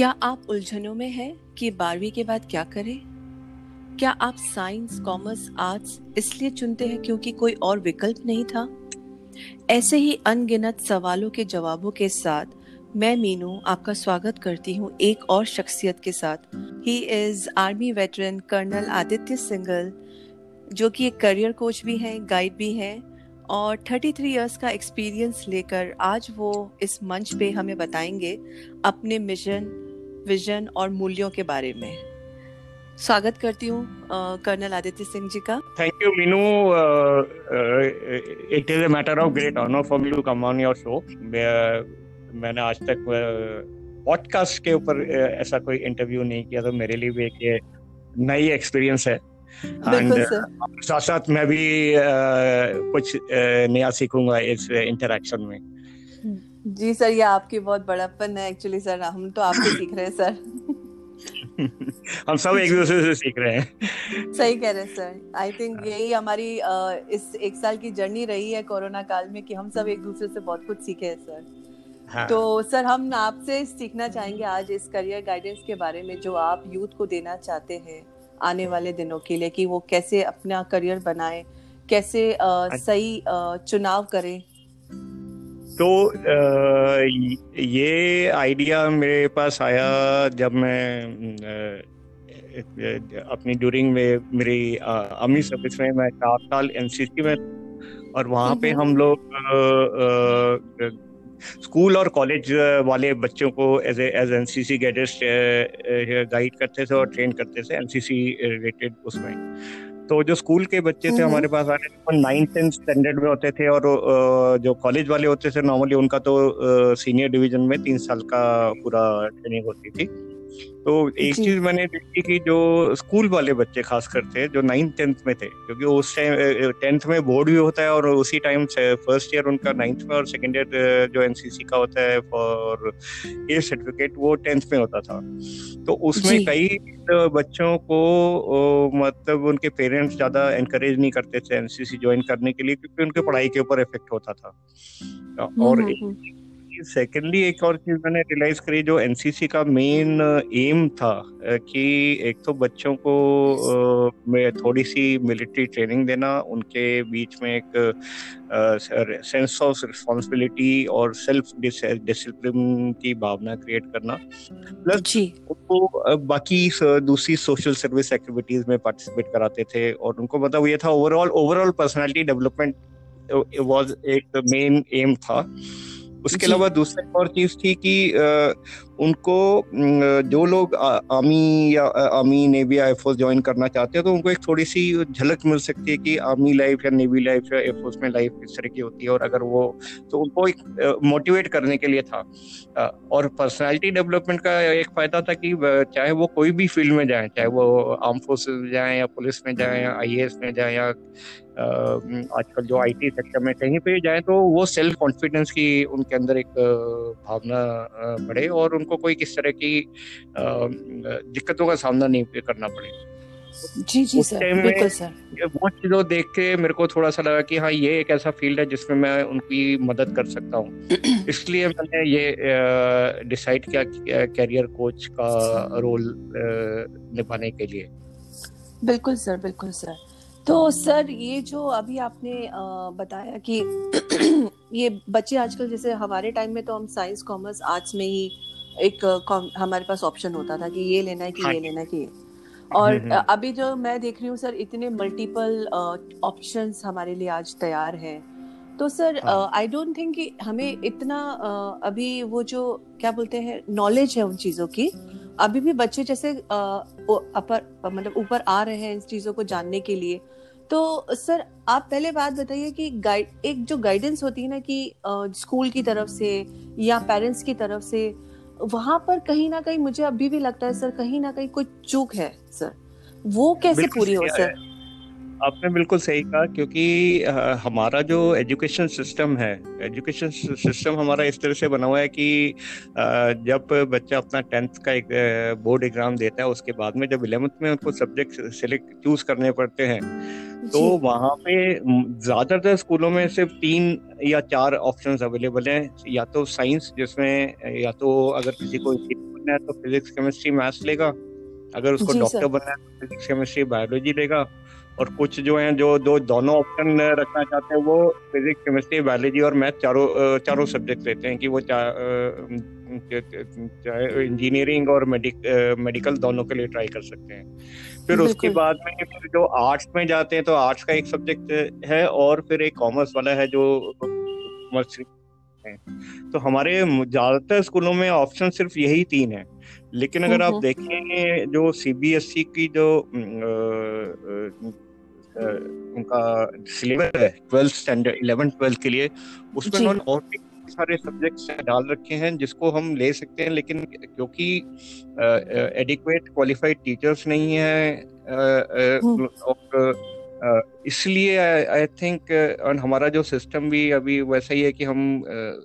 क्या आप उलझनों में हैं कि बारहवीं के बाद क्या करें? क्या आप साइंस, कॉमर्स, आर्ट्स इसलिए चुनते हैं क्योंकि कोई और विकल्प नहीं था? ऐसे ही अनगिनत सवालों के जवाबों के साथ मैं मीनू आपका स्वागत करती हूँ एक और शख्सियत के साथ। He is army veteran colonel Aditya single जो कि एक करियर कोच भी हैं गाइड भी हैं और 33 इयर्स का एक्सपीरियंस लेकर आज वो इस मंच पे हमें बताएँगे अपने मिशन विजन और मूल्यों के बारे में। स्वागत करती हूँ कर्नल आदित्य सिंह जी का। Thank you Meenu it is a matter of great honour for me to come on your show मैंने आज तक पॉडकास्ट uh, के ऊपर uh, ऐसा कोई इंटरव्यू नहीं किया तो मेरे लिए भी एक नई एक्सपीरियंस है। एंड uh, साथ साथ मैं भी uh, कुछ uh, नया सीखूँगा इस इंटरेक्शन में। जी सर ये आपकी बहुत बड़ापन है एक्चुअली सर हम तो आपसे सीख रहे हैं सर हम सब एक दूसरे से सीख रहे हैं सही कह रहे हैं सर आई थिंक यही हमारी इस एक साल की जर्नी रही है कोरोना काल में कि हम सब एक दूसरे से बहुत कुछ सीखे हैं सर हाँ. तो सर हम आपसे सीखना चाहेंगे आज इस करियर गाइडेंस के बारे में जो आप यूथ को देना चाहते हैं आने वाले दिनों के लिए कि वो कैसे अपना करियर बनाए कैसे आ, अच्छा। सही आ, चुनाव करें तो आ, ये आइडिया मेरे पास आया जब मैं अपनी ड्यूरिंग में मेरी अमी सर्विस में मैं चार साल एनसीसी में और वहाँ पे हम लोग स्कूल और कॉलेज वाले बच्चों को as as N C C guide करते थे और ट्रेन करते थे एनसीसी रिलेटेड उसमें। तो जो स्कूल के बच्चे थे हमारे पास आने वो नाइन टेंथ स्टैंडर्ड में होते थे और जो कॉलेज वाले होते थे नॉर्मली उनका तो सीनियर डिवीज़न में तीन साल का पूरा ट्रेनिंग होती थी। तो एक चीज़ मैंने देखी कि जो स्कूल वाले बच्चे खासकर थे जो नाइन्थ टेंथ में थे क्योंकि उस टाइम टेंथ में बोर्ड भी होता है और उसी टाइम फ़र्स्ट ईयर उनका नाइन्थ में और सेकेंड ईयर जो एनसीसी का होता है फॉर ए सर्टिफिकेट वो टेंथ में होता था। तो उसमें कई बच्चों को मतलब उनके पेरेंट्स ज़्यादा एनकरेज नहीं करते थे एनसीसी ज्वाइन करने के लिए क्योंकि उनके पढ़ाई के ऊपर इफ़ेक्ट होता था। और हम्म। सेकेंडली एक और चीज़ मैंने रियलाइज़ करी जो एनसीसी का मेन एम था कि एक तो बच्चों को में थोड़ी सी मिलिट्री ट्रेनिंग देना उनके बीच में एक सेंस ऑफ़ रिस्पॉन्सिबिलिटी और सेल्फ डिसिप्लिन की भावना क्रिएट करना प्लस उनको बाकी दूसरी सोशल सर्विस एक्टिविटीज़ में पार्टिसिपेट कराते थे और उनको मतलब ये था overall overall personality development was एक मेन एम था उसके अलावा दूसरी और चीज़ थी कि उनको जो लोग आर्मी या आर्मी, नेवी या एयरफोर्स ज्वाइन करना चाहते हैं तो उनको एक थोड़ी सी झलक मिल सकती है कि आर्मी लाइफ या नेवी लाइफ या एयरफोर्स में लाइफ किस तरह की होती है और अगर वो तो उनको एक मोटिवेट करने के लिए था। और पर्सनालिटी डेवलपमेंट का एक फ़ायदा था कि चाहे वो कोई भी फ़ील्ड में जाए, चाहे वो आर्म फोर्सेज में जाए या पुलिस में जाए या आईएएस में जाए या आजकल जो आईटी सेक्टर में कहीं पे जाए तो वो सेल्फ कॉन्फिडेंस की उनके अंदर एक भावना बढ़े और उनको कोई किस तरह की दिक्कतों का सामना नहीं करना पड़े जी जी सर बिल्कुल सर। वो चीज़ों देख के मेरे को थोड़ा सा लगा कि हाँ ये एक ऐसा फ़ील्ड है जिसमें मैं उनकी मदद कर सकता हूँ। इसलिए मैंने ये डिसाइड किया कैरियर कोच का रोल निभाने के लिए। बिल्कुल सर बिल्कुल सर। तो सर ये जो अभी आपने बताया कि ये बच्चे आजकल जैसे हमारे टाइम में तो हम साइंस कॉमर्स आर्ट्स में ही एक हमारे पास ऑप्शन होता था कि ये लेना है कि हाँ ये लेना है कि ये। और हम्म, हम्म। अभी जो मैं देख रही हूँ सर इतने मल्टीपल ऑप्शंस हमारे लिए आज तैयार हैं। तो सर आई डोंट थिंक कि हमें इतना uh, अभी वो जो क्या बोलते हैं नॉलेज है उन चीज़ों की अभी भी बच्चे जैसे अपर मतलब ऊपर आ रहे हैं इन चीज़ों को जानने के लिए। तो सर आप पहले बात बताइए कि गाइड एक जो गाइडेंस होती है ना कि स्कूल की तरफ़ से या पेरेंट्स की तरफ़ से वहाँ पर कहीं ना कहीं मुझे अभी भी लगता है सर कहीं ना कहीं कोई चूक है सर। वो कैसे पूरी हो सर? आपने बिल्कुल सही कहा क्योंकि हमारा जो एजुकेशन सिस्टम है एजुकेशन सिस्टम हमारा इस तरह से बना हुआ है कि जब बच्चा अपना टेंथ का एक बोर्ड एग्ज़ाम देता है उसके बाद में जब इलेवेंथ में उनको सब्जेक्ट सिलेक्ट चूज़ करने पड़ते हैं तो वहाँ पे ज़्यादातर स्कूलों में सिर्फ़ तीन या चार ऑप्शन अवेलेबल हैं या तो साइंस जिसमें या तो अगर किसी को बनना है तो फिजिक्स केमिस्ट्री मैथ्स लेगा अगर उसको डॉक्टर बनना है तो फिजिक्स केमिस्ट्री बायोलॉजी लेगा और कुछ जो हैं जो दो दोनों ऑप्शन रखना चाहते हैं वो फिजिक्स केमिस्ट्री बायोलॉजी और मैथ चारों चारों सब्जेक्ट लेते हैं कि वो चाहे इंजीनियरिंग और मेडिक मेडिकल दोनों के लिए ट्राई कर सकते हैं। फिर उसके बाद में फिर जो आर्ट्स में जाते हैं तो आर्ट्स का एक सब्जेक्ट है और फिर एक कॉमर्स वाला है जो कॉमर्स है। तो हमारे ज़्यादातर स्कूलों में ऑप्शन सिर्फ़ यही तीन है। लेकिन अगर आप देखें जो सीबीएसई e की जो उनका सिलेबस है ट्वेल्थ स्टैंडर्ड इलेवन ट्वेल्थ के लिए। उसमें उन्होंने और भी सारे सब्जेक्ट्स डाल रखे हैं जिसको हम ले सकते हैं लेकिन क्योंकि एडिक्वेट क्वालिफाइड टीचर्स नहीं है हम्म। और इसलिए आई थिंक हमारा जो सिस्टम भी अभी वैसा ही है कि हम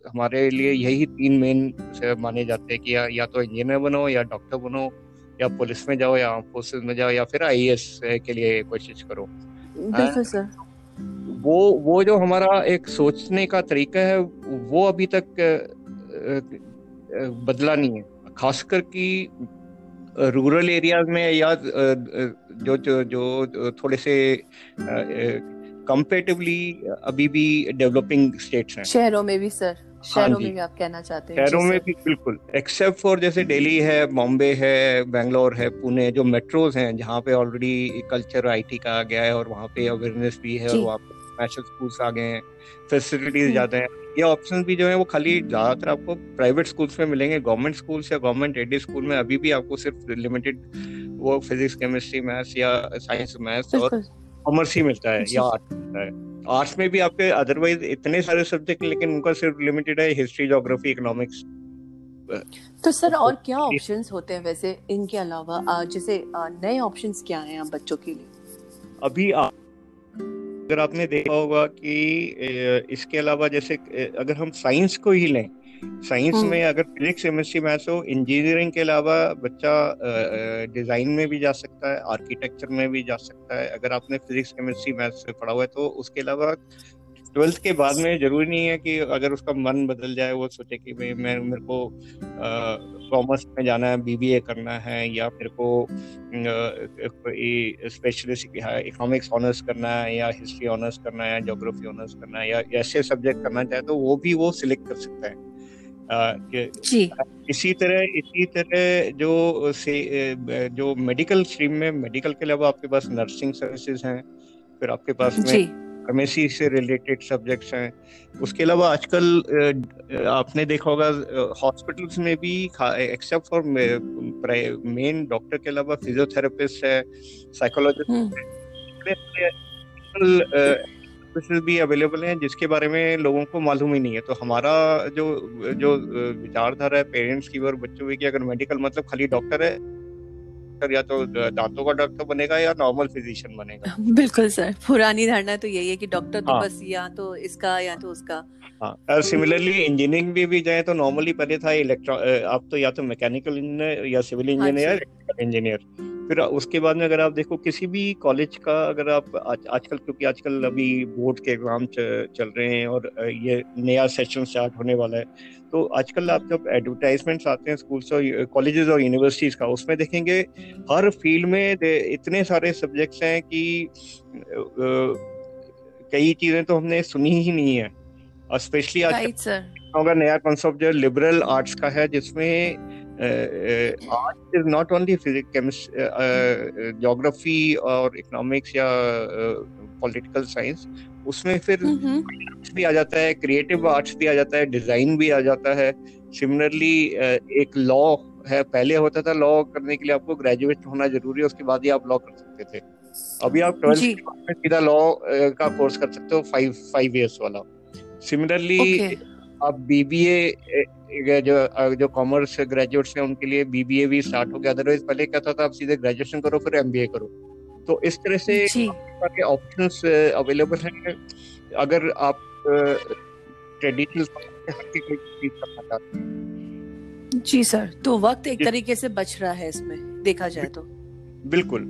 हमारे लिए यही तीन मेन माने जाते हैं कि या, या तो इंजीनियर बनो या डॉक्टर बनो या पुलिस में जाओ या आर्म फोर्सेज में जाओ या फिर आईएएस के लिए कोशिश करो। बिल्कुल सर वो वो जो हमारा एक सोचने का तरीका है वो अभी तक बदला नहीं है। खासकर कि रूरल एरियाज़ में या जो जो जो थोड़े से कंपेरेटिवली अभी भी डेवलपिंग स्टेट्स हैं। शहरों में भी सर शहरों में भी आप कहना चाहते हैं शहरों में भी बिल्कुल। एक्सेप्ट फॉर जैसे दिल्ली है बॉम्बे है बेंगलोर है पुणे जो मेट्रोज हैं जहाँ पे ऑलरेडी कल्चर आईटी का आ गया है और वहाँ पे अवेयरनेस भी है और वहाँ पे नेशनल स्कूल्स आ गए हैं फैसिलिटीज़। ज़्यादा हैं। ये ऑप्शन भी जो है वो खाली ज़्यादातर आपको प्राइवेट स्कूल्स में मिलेंगे गवर्नमेंट स्कूल्स या गवर्नमेंट एडेड स्कूल में अभी भी आपको सिर्फ़ लिमिटेड वो फिजिक्स केमिस्ट्री मैथ्स या साइंस मैथ्स और कॉमर्स ही मिलता है या आर्ट मिलता है। आर्ट्स में भी आपके अदरवाइज़ इतने सारे सब्जेक्ट लेकिन उनका सिर्फ़ लिमिटेड है हिस्ट्री जोग्राफी इकोनॉमिक्स तो सर और क्या ऑप्शंस होते हैं वैसे इनके अलावा? जैसे नए ऑप्शंस क्या हैं आप बच्चों के लिए? अभी आ, अगर आपने देखा होगा कि इसके अलावा जैसे अगर हम साइंस को ही लें साइंस हम्म। में अगर फिजिक्स केमिस्ट्री मैथ्स हो इंजीनियरिंग के अलावा बच्चा डिज़ाइन में भी जा सकता है आर्किटेक्चर में भी जा सकता है अगर आपने फिजिक्स केमिस्ट्री मैथ्स पढ़ा हुआ है तो उसके अलावा ट्वेल्थ के बाद में ज़रूरी नहीं है कि अगर उसका मन बदल जाए वो सोचे कि भाई मैं मेरे को कॉमर्स में जाना है बीबीए करना है या मेरे को स्पेशलिस्ट इकोनॉमिक्स ऑनर्स करना है या हिस्ट्री ऑनर्स करना है जोग्राफी ऑनर्स करना है या ऐसे सब्जेक्ट करना चाहे तो वो भी वो सिलेक्ट कर सकता है जी। इसी तरह इसी तरह जो से जो मेडिकल स्ट्रीम में मेडिकल के अलावा आपके पास नर्सिंग सर्विसेज़ हैं फिर आपके पास में फार्मेसी से रिलेटेड सब्जेक्ट्स हैं। उसके अलावा आजकल आपने देखा होगा हॉस्पिटल्स में भी एक्सेप्ट फॉर मेन डॉक्टर के अलावा फिजियोथेरेपिस्ट है साइकोलॉजिस्ट सर्विसेज़ भी अवेलेबल हैं जिसके बारे में लोगों को मालूम ही नहीं है। तो हमारा जो जो विचारधारा है पेरेंट्स की और बच्चों की अगर मेडिकल मतलब खाली डॉक्टर है या तो दांतों का डॉक्टर बनेगा या नॉर्मल फिजिशियन बनेगा। बिल्कुल सर पुरानी धारणा तो यही है कि डॉक्टर तो हाँ. बस या तो इसका या तो उसका। हाँ सिमिलरली इंजीनियरिंग भी भी जाए तो नॉर्मली पहले था इलेक्ट्रॉ आप तो या तो मैकेनिकल इंजीनियर या सिविल इंजीनियर इंजीनियर फिर उसके बाद में अगर आप देखो किसी भी कॉलेज का अगर आप आज आजकल क्योंकि आजकल अभी बोर्ड के एग्ज़ाम चल रहे हैं और ये नया सेशन स्टार्ट होने वाला है। तो आजकल आप जब एडवर्टाइजमेंट्स आते हैं स्कूल्स और कॉलेजेस और यूनिवर्सिटीज का उसमें देखेंगे हर फ़ील्ड में इतने सारे सब्जेक्ट्स हैं कि कई चीज़ें तो हमने सुनी ही नहीं है। स्पेशली आज होगा नया कॉन्सेप्ट जो लिबरल आर्ट्स का है जिसमें art is not only physics chemistry geography और इकोनॉमिक्स या पॉलिटिकल साइंस उसमें फिर भी आ जाता है क्रिएटिव आर्ट्स भी आ जाता है डिज़ाइन भी आ जाता है। सिमिलरली एक लॉ है पहले होता था लॉ करने के लिए आपको ग्रेजुएट होना ज़रूरी है उसके बाद ही आप लॉ कर सकते थे। अभी आप ट्वेल्थ में सीधा लॉ का कोर्स कर सकते हो फाइव फाइव इयर्स वाला। Similarly okay. आप बीबीए जो जो कॉमर्स ग्रेजुएट्स हैं उनके लिए बीबीए भी स्टार्ट हो गया। अदरवाइज़ पहले क्या था आप सीधे ग्रेजुएशन करो फिर एमबीए करो। तो इस तरह से सारे ऑप्शंस अवेलेबल हैं। अगर आप ट्रेडिशनल जी सर। तो वक्त एक तरीके से बच रहा है इसमें देखा जाए तो। बिल्कुल।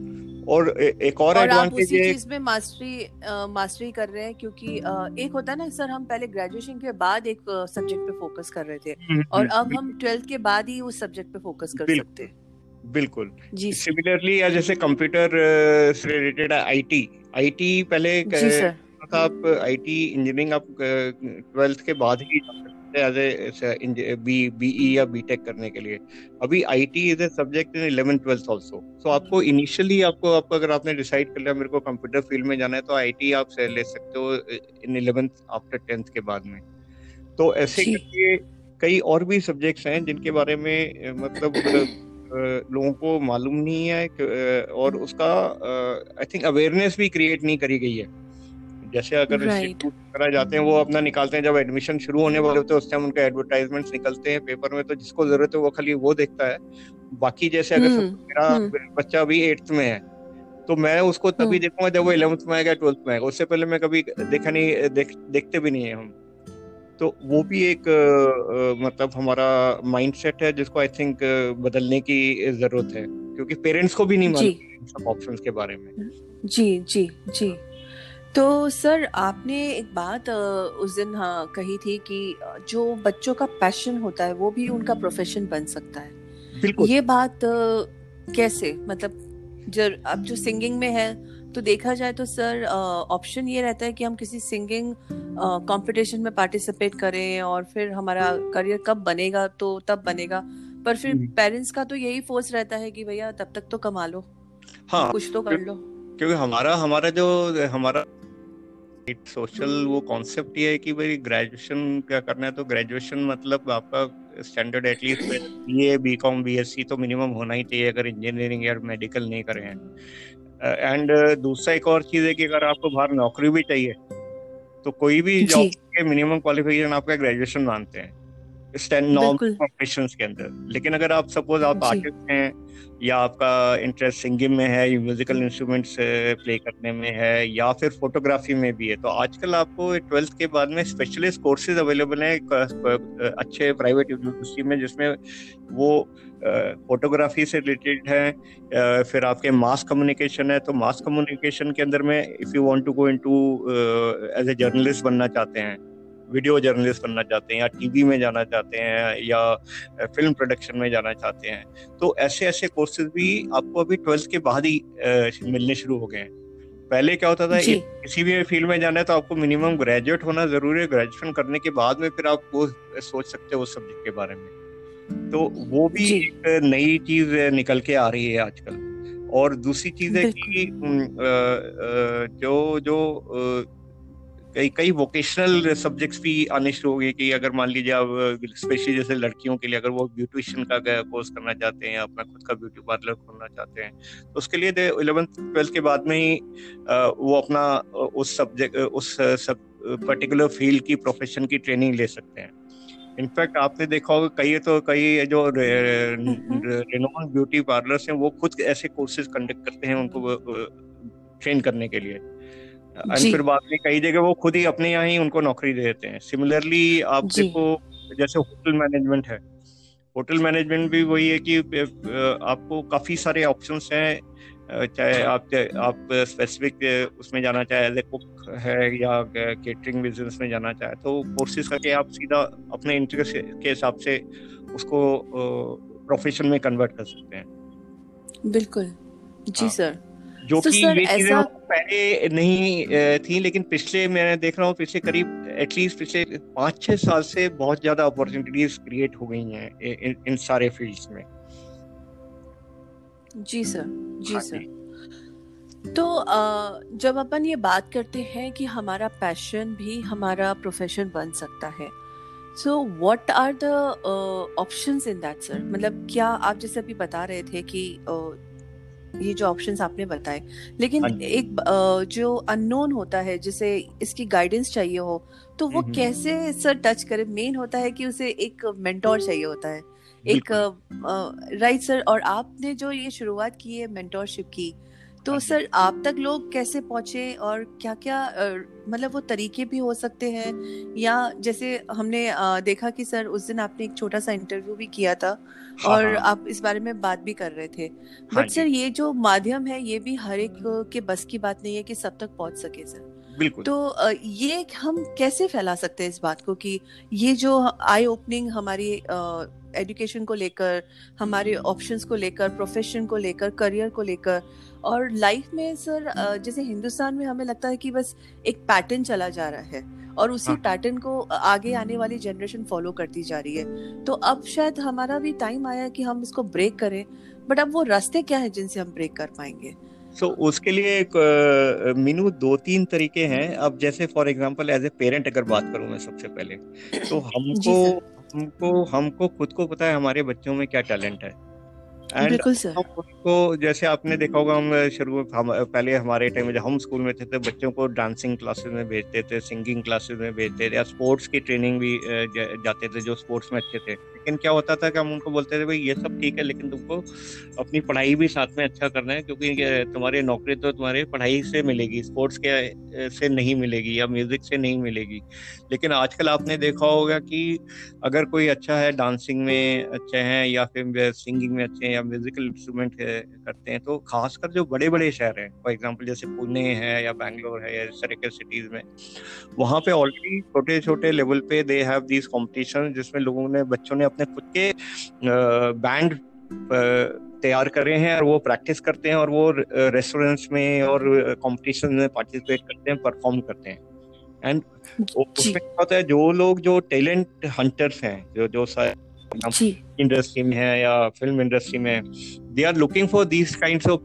और एक और और एडवांटेज है चीज़ में मास्टरी आ, मास्टरी कर रहे हैं क्योंकि आ, एक होता है ना सर हम पहले ग्रेजुएशन के बाद एक सब्जेक्ट पे फोकस कर रहे थे हम्म, और हम्म, अब हम ट्वेल्थ के बाद ही उस सब्जेक्ट पे फोकस कर सकते हैं। बिल्कुल। जी। सिमिलरली या जैसे कंप्यूटर से रिलेटेड आईटी आईटी पहले आप आईटी इंजीनियरिंग आप ट्वेल्थ के बाद ही एज ए बी बीई या बीटेक करने के लिए। अभी IT is a subject in eleven twelfth also so आपको इनिशियली आपको आपको अगर आपने डिसाइड कर लिया मेरे को कंप्यूटर फ़ील्ड में जाना है तो आईटी आप ले सकते हो इन इलेवेंथ आफ्टर टेंथ के बाद में। तो ऐसे करके कई और भी सब्जेक्ट्स हैं जिनके बारे में मतलब लोगों को मालूम नहीं है और उसका आई थिंक अवेयरनेस भी क्रिएट नहीं करी गई है। जैसे अगर इंस्टीट्यूट करा जाते हैं वो अपना निकालते हैं। जब एडमिशन शुरू होने वाले होते हैं उस टाइम उनके एडवर्टाइजमेंट निकलते हैं पेपर में तो जिसको ज़रूरत है वो खाली वो देखता है। बाकी जैसे अगर हम्म, मेरा हम्म। बच्चा अभी एट्थ में है तो मैं उसको तभी हम्म। देखूँगा जब वो इलेवंथ में आएगा ट्वेल्थ में आएगा। उससे पहले मैं कभी देखा नहीं देख, देखते भी नहीं है हम। तो वो भी एक आ, मतलब हमारा माइंडसेट है जिसको आई थिंक बदलने की ज़रूरत है। क्योंकि पेरेंट्स को भी नहीं मालूम सब ऑप्शंस के बारे में। जी जी जी। तो सर आपने एक बात उस दिन हाँ कही थी कि जो बच्चों का पैशन होता है वो भी उनका प्रोफेशन बन सकता है। बिल्कुल। ये बात कैसे? मतलब जब अब जो सिंगिंग में है तो देखा जाए तो सर ऑप्शन ये रहता है कि हम किसी सिंगिंग कंपटीशन में पार्टिसिपेट करें और फिर हमारा करियर कब बनेगा तो तब बनेगा। पर फिर पेरेंट्स हम्म। का तो यही फोर्स रहता है कि भैया तब तक तो कमा लो। हाँ कुछ तो कर लो। क्योंकि हमारा हमारा जो हमारा सोशल वो कॉन्सेप्ट ये है कि भाई ग्रेजुएशन क्या करना है? तो ग्रेजुएशन मतलब आपका standard at least B A B com B S C तो मिनिमम होना ही चाहिए अगर इंजीनियरिंग या मेडिकल नहीं करें हैं। एंड uh, दूसरा एक और चीज़ है कि अगर आपको बाहर नौकरी भी चाहिए तो कोई भी जॉब के मिनिमम क्वालिफिकेशन आपका ग्रेजुएशन मानते हैं। के अंदर। लेकिन अगर आप सपोज़ आप आर्टिस्ट हैं या आपका इंटरेस्ट सिंगिंग में है म्यूजिकल इंस्ट्रूमेंट्स प्ले करने में है या फिर फोटोग्राफी में भी है तो आजकल आपको ट्वेल्थ के बाद में स्पेशलिस्ट कोर्सेज अवेलेबल हैं अच्छे प्राइवेट यूनिवर्सिटी में जिसमें वो फोटोग्राफी से रिलेटेड है फिर आपके मास कम्युनिकेशन है तो मास कम्युनिकेशन के अंदर में if you want to go into as a journalist बनना चाहते हैं वीडियो जर्नलिस्ट बनना चाहते हैं या टीवी में जाना चाहते हैं या फ़िल्म प्रोडक्शन में जाना चाहते हैं। तो ऐसे ऐसे कोर्सेज भी आपको अभी ट्वेल्थ के बाद ही मिलने शुरू हो गए हैं। पहले क्या होता था किसी भी फ़ील्ड में जाना है तो आपको मिनिमम ग्रेजुएट होना ज़रूरी है। ग्रेजुएशन करने के बाद में फिर आप वो सोच सकते हो उस सब्जेक्ट के बारे में। तो वो भी एक नई चीज़ निकल के आ रही है आजकल। और दूसरी चीज़ है कि जो जो कई कई वोकेशनल सब्जेक्ट्स भी आने शुरू हो गए कि अगर मान लीजिए आप स्पेशली जैसे लड़कियों के लिए अगर वो ब्यूटिशियन का कोर्स करना चाहते हैं अपना खुद का ब्यूटी पार्लर खोलना चाहते हैं तो उसके लिए इलेवेंथ ट्वेल्थ के बाद में ही वो अपना उस सब्जेक्ट उस सब पर्टिकुलर फ़ील्ड की प्रोफेशन की ट्रेनिंग ले सकते हैं। इनफैक्ट आपने देखा होगा कई तो कई जो रेनोन ब्यूटी पार्लर्स हैं वो खुद ऐसे कोर्सेज कंडक्ट करते हैं उनको ट्रेन करने के लिए। एंड फिर बाद में कई जगह वो खुद ही अपने यहाँ ही उनको नौकरी दे देते हैं। सिमिलरली आप देखो जैसे होटल मैनेजमेंट है। होटल मैनेजमेंट भी वही है कि आपको काफ़ी सारे ऑप्शन हैं चाहे आप आप स्पेसिफिक उसमें जाना चाहे एज ए कुक है या केटरिंग बिज़नेस में जाना चाहे तो कोर्सेज करके आप सीधा अपने इंटरेस्ट के हिसाब से उसको प्रोफेशन में कन्वर्ट कर सकते हैं। बिल्कुल। जी हाँ. सर। जो तो कि ये चीज़ें पहले नहीं थी लेकिन पिछले मैं देख रहा हूँ पिछले करीब एटलीस्ट पिछले पाँच छह साल से बहुत ज़्यादा अपॉर्चुनिटीज़ क्रिएट हो गई हैं इन, इन सारे फील्ड्स में। जी सर जी हाँ सर। तो जब अपन ये बात करते हैं कि हमारा पैशन भी हमारा प्रोफेशन बन सकता है so what are the options in that sir मतलब क्या आप जैसे अभी बता रहे थे कि ये जो ऑप्शंस आपने बताए। लेकिन हाँ एक जो अननोन होता है जिसे इसकी गाइडेंस चाहिए हो तो वो कैसे सर टच करे? मेन होता है कि उसे एक मेंटोर चाहिए होता है। एक राइट सर और आपने जो ये शुरुआत की है मेंटोरशिप की तो हाँ सर आप तक लोग कैसे पहुँचे और क्या क्या मतलब वो तरीके भी हो सकते हैं? या जैसे हमने देखा कि सर उस दिन आपने एक छोटा सा इंटरव्यू भी किया था हाँ, और हाँ. आप इस बारे में बात भी कर रहे थे। बट हाँ सर ये जो माध्यम है ये भी हर एक के बस की बात नहीं है कि सब तक पहुँच सके सर। बिल्कुल। तो ये हम कैसे फैला सकते हैं इस बात को कि ये जो आई ओपनिंग हमारी एजुकेशन को लेकर हमारे ऑप्शंस को लेकर प्रोफेशन को लेकर करियर को लेकर। और लाइफ में सर जैसे हिंदुस्तान में हमें लगता है कि बस एक पैटर्न चला जा रहा है और उसी हाँ. पैटर्न को आगे आने वाली जनरेशन फॉलो करती जा रही है। तो अब शायद हमारा भी टाइम आया कि हम इसको ब्रेक करें बट अब वो रास्ते क्या है जिनसे हम ब्रेक कर पाएँगे? सो so, उसके लिए एक मीनू दो तीन तरीके हैं। अब जैसे for example as a parent अगर बात करूँ मैं सबसे पहले तो हमको हमको हमको खुद को पता है हमारे बच्चों में क्या टैलेंट है। एंड उनको जैसे आपने देखा होगा हम शुरू हम पहले हमारे टाइम में जब हम स्कूल में थे तो बच्चों को डांसिंग क्लासेस में भेजते थे सिंगिंग क्लासेस में भेजते थे या स्पोर्ट्स की ट्रेनिंग भी जाते थे जो स्पोर्ट्स में अच्छे थे। लेकिन क्या होता था कि हम उनको बोलते थे, भाई, ये सब ठीक है, लेकिन तुमको अपनी पढ़ाई भी साथ में अच्छा करना है, क्योंकि तुम्हारी नौकरी तो तुम्हारे पढ़ाई से मिलेगी, स्पोर्ट्स के से नहीं मिलेगी या म्यूज़िक से नहीं मिलेगी। लेकिन आजकल आपने देखा होगा कि अगर कोई अच्छा है, डांसिंग में अच्छे हैं या फिर सिंगिंग में अच्छे हैं या म्यूजिकल इंस्ट्रूमेंट करते हैं तो खासकर जो बड़े बड़े शहर हैं, फॉर एग्ज़ाम्पल जैसे पुणे है या बैंगलोर है या इस तरह के सिटीज़ में, वहाँ पे ऑलरेडी छोटे छोटे लेवल पे दे हैव दीज कॉम्पिटिशन जिसमें लोगों ने, बच्चों ने अपने खुद के बैंड तैयार कर रहे हैं और वो प्रैक्टिस करते हैं और वो रेस्टोरेंट्स में और कॉम्पिटिशन में पार्टिसिपेट करते हैं परफॉर्म करते हैं। एंड उसमें क्या होता है जो लोग जो टैलेंट हंटर्स हैं जो जो इंडस्ट्री में है या फ़िल्म इंडस्ट्री में they are looking for these kind of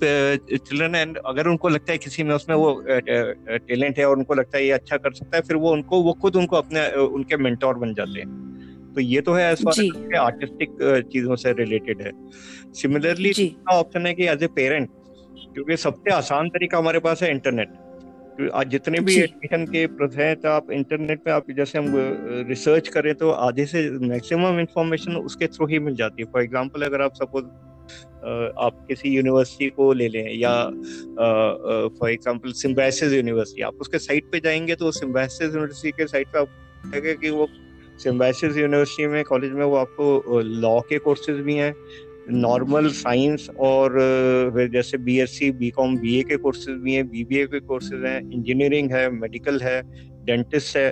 children and अगर उनको लगता है किसी में उसमें वो टैलेंट है और उनको लगता है ये अच्छा कर सकता है फिर वो उनको वो खुद उनको अपने उनके मेंटोर बन जाते हैं। तो ये तो है एज फार आर्टिस्टिक चीज़ों से रिलेटेड है। सिमिलरली ऑप्शन है कि एज ए पेरेंट क्योंकि सबसे आसान तरीका हमारे पास है इंटरनेट आज जितने भी एडमिशन के हैं तो आप इंटरनेट पे आप जैसे हम रिसर्च करें तो आधे से मैक्सिमम इंफॉर्मेशन उसके थ्रू ही मिल जाती है। फॉर एग्जांपल अगर आप सपोज़ आप किसी यूनिवर्सिटी को ले लें या फॉर एग्जांपल सिम्बैसिस यूनिवर्सिटी आप उसके साइट पे जाएँगे तो सिम्बैसिस यूनिवर्सिटी के साइट पे आप कि वो सिम्बैसिस यूनिवर्सिटी में कॉलेज में वो आपको लॉ के कोर्सेज भी हैं नॉर्मल साइंस और जैसे B S C B com B A के कोर्सेज भी हैं बी बी ए के कोर्सेज हैं इंजीनियरिंग है मेडिकल है डेंटिस्ट है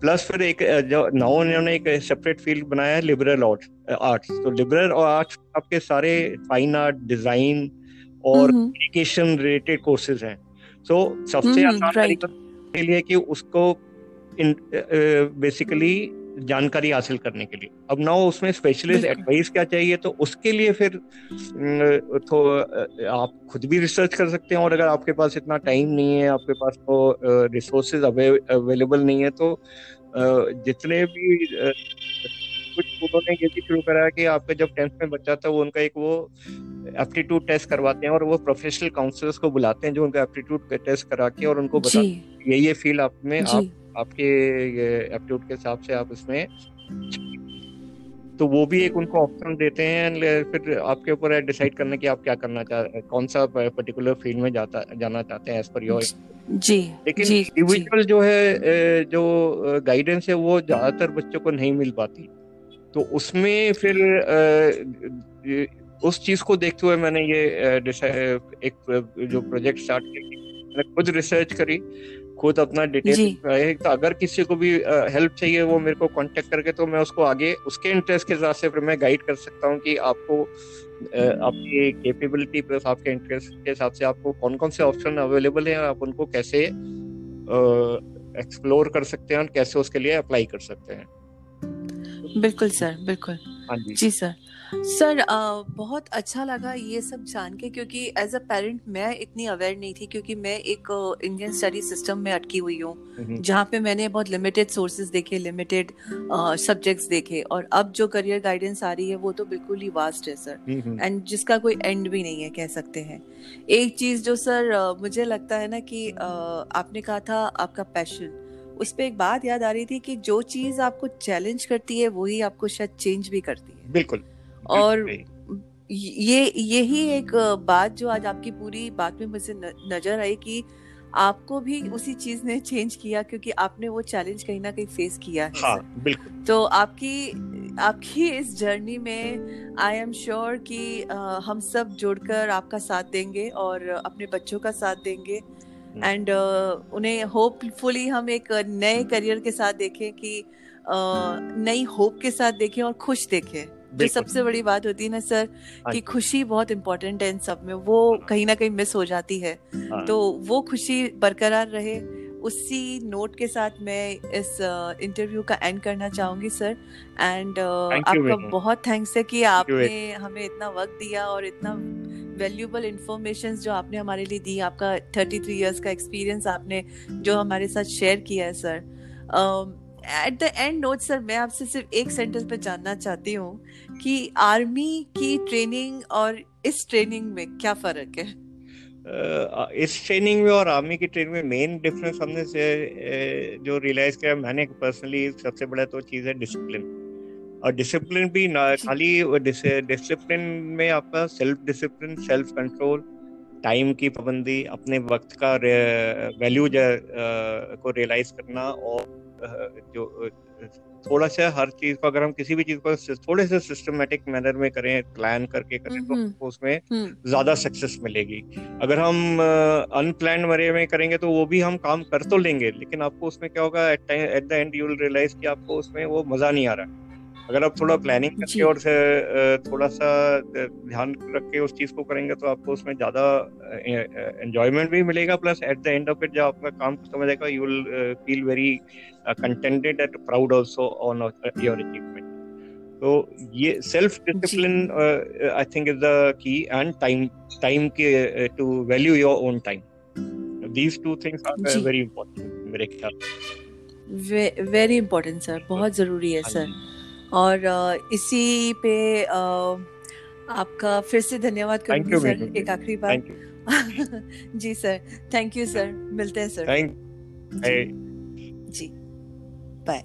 प्लस फिर एक जो नाउ उन्होंने एक सेपरेट फ़ील्ड बनाया है लिबरल आर्ट्स तो लिबरल आर्ट्स आपके सारे फाइन आर्ट डिज़ाइन और एजुकेशन रिलेटेड कोर्सेज हैं. सो सबसे आसान तरीका के लिए कि उसको बेसिकली जानकारी हासिल करने के लिए। अब ना उसमें स्पेशलिस्ट एडवाइस क्या चाहिए तो उसके लिए फिर तो आप खुद भी रिसर्च कर सकते हैं और अगर आपके पास इतना टाइम नहीं है आपके पास तो रिसोर्सेज अवेलेबल नहीं है तो जितने भी कुछ स्कूलों ने ये भी शुरू करा है कि आपका जब टेंथ में बच्चा था वो उनका एक वो एप्टीट्यूड टेस्ट करवाते हैं और वो प्रोफेशनल काउंसलर्स को बुलाते हैं जो उनका एप्टीट्यूड टेस्ट करा के और उनको बताते हैं ये ये फील आप में आप आपके एप्टीट्यूड के हिसाब से आप इसमें तो वो भी एक उनको ऑप्शन देते हैं फिर आपके ऊपर है डिसाइड करने की आप क्या करना चाहते हैं कौन सा पर्टिकुलर फ़ील्ड में जाता जाना चाहते हैं एज पर योर जी लेकिन इंडिविजुअल जो। है जो गाइडेंस है वो ज़्यादातर बच्चों को नहीं मिल पाती। तो उसमें फिर उस चीज़ को देखते हुए मैंने ये एक जो प्रोजेक्ट स्टार्ट किया मैंने खुद रिसर्च करी। खुद अपना डिटेल तो अगर किसी को भी हेल्प चाहिए वो मेरे को कांटेक्ट करके तो मैं उसको आगे उसके इंटरेस्ट के हिसाब से फिर मैं गाइड कर सकता हूँ कि आपको आपकी केपेबिलिटी प्लस आपके इंटरेस्ट के हिसाब से आपको कौन कौन से ऑप्शन अवेलेबल है आप उनको कैसे एक्सप्लोर कर सकते हैं और कैसे उसके लिए अप्लाई कर सकते हैं। बिल्कुल सर बिल्कुल। हाँ जी। जी सर सर बहुत अच्छा लगा ये सब जान के क्योंकि एज अ पेरेंट मैं इतनी अवेयर नहीं थी क्योंकि मैं एक इंडियन स्टडी सिस्टम में अटकी हुई हूँ। जहाँ पे मैंने बहुत लिमिटेड सोर्सेज देखे लिमिटेड सब्जेक्ट्स देखे और अब जो करियर गाइडेंस आ रही है वो तो बिल्कुल ही वास्ट है सर एंड जिसका कोई एंड भी नहीं है कह सकते हैं। एक चीज़ जो सर मुझे लगता है ना कि आपने कहा था आपका पैशन उस पर एक बात याद आ रही थी कि जो चीज़ आपको चैलेंज करती है वही आपको शायद चेंज भी करती है। बिल्कुल। और ये यही एक बात जो आज आपकी पूरी बात में मुझे नज़र आई कि आपको भी उसी चीज़ ने चेंज किया क्योंकि आपने वो चैलेंज कहीं ना कहीं फेस किया है। हाँ, बिल्कुल। तो आपकी आपकी इस जर्नी में आई एम श्योर कि आ, हम सब जुड़कर आपका साथ देंगे और अपने बच्चों का साथ देंगे। And hmm. uh, उन्हें होपफुली हम एक नए करियर के साथ देखें कि uh, नई होप के साथ देखें और खुश देखें। जो सबसे बड़ी बात होती है ना सर हाँ कि खुशी बहुत इम्पोर्टेंट है इन सब में। वो कहीं ना कहीं मिस हो जाती है। हाँ। तो वो खुशी बरकरार रहे। उसी नोट के साथ मैं इस इंटरव्यू का एंड करना चाहूँगी सर। एंड आपका बहुत थैंक्स है कि आपने हमें इतना वक्त दिया और इतना वैल्यूबल इंफॉर्मेशन जो आपने हमारे लिए दी आपका थर्टी थ्री ईयर्स का एक्सपीरियंस आपने जो हमारे साथ शेयर किया है sir. At the end note sir मैं आपसे सिर्फ़ एक सेंटेंस पे जानना चाहती हूँ कि आर्मी की ट्रेनिंग और इस ट्रेनिंग में क्या फ़र्क है? इस ट्रेनिंग में और आर्मी की ट्रेनिंग में मेन डिफरेंस हमने से जो रियलाइज़ किया मैंने पर्सनली सबसे बड़ा तो चीज़ है डिसिप्लिन और डिसिप्लिन भी ना खाली डिसिप्लिन में आपका self discipline self control time की पाबंदी अपने वक्त का वैल्यू को रियलाइज़ करना और जो थोड़ा सा हर चीज़ को अगर हम किसी भी चीज़ को थोड़े से सिस्टमेटिक मैनर में करें प्लान करके करें तो हमको उसमें ज़्यादा सक्सेस मिलेगी। अगर हम अनप्लान मरे में करेंगे तो वो भी हम काम कर तो लेंगे लेकिन आपको उसमें क्या होगा at the end you will realise कि आपको उसमें वो मज़ा नहीं आ रहा। अगर आप थोड़ा प्लानिंग करके और से थोड़ा सा ध्यान रख के उस चीज़ को करेंगे तो आपको उसमें ज़्यादा एंजॉयमेंट भी मिलेगा plus at the end of it जब आपका काम खत्म हो जाएगा you will feel very contented and proud also on your achievement तो ये self discipline I think is the key and time time के to value your own time these two things are very important मेरे ख्याल very important sir बहुत ज़रूरी है sir हाँ और इसी पे आपका फिर से धन्यवाद करूँगी सर एक आखिरी बार। जी सर थैंक यू सर मिलते हैं सर। जी। बाय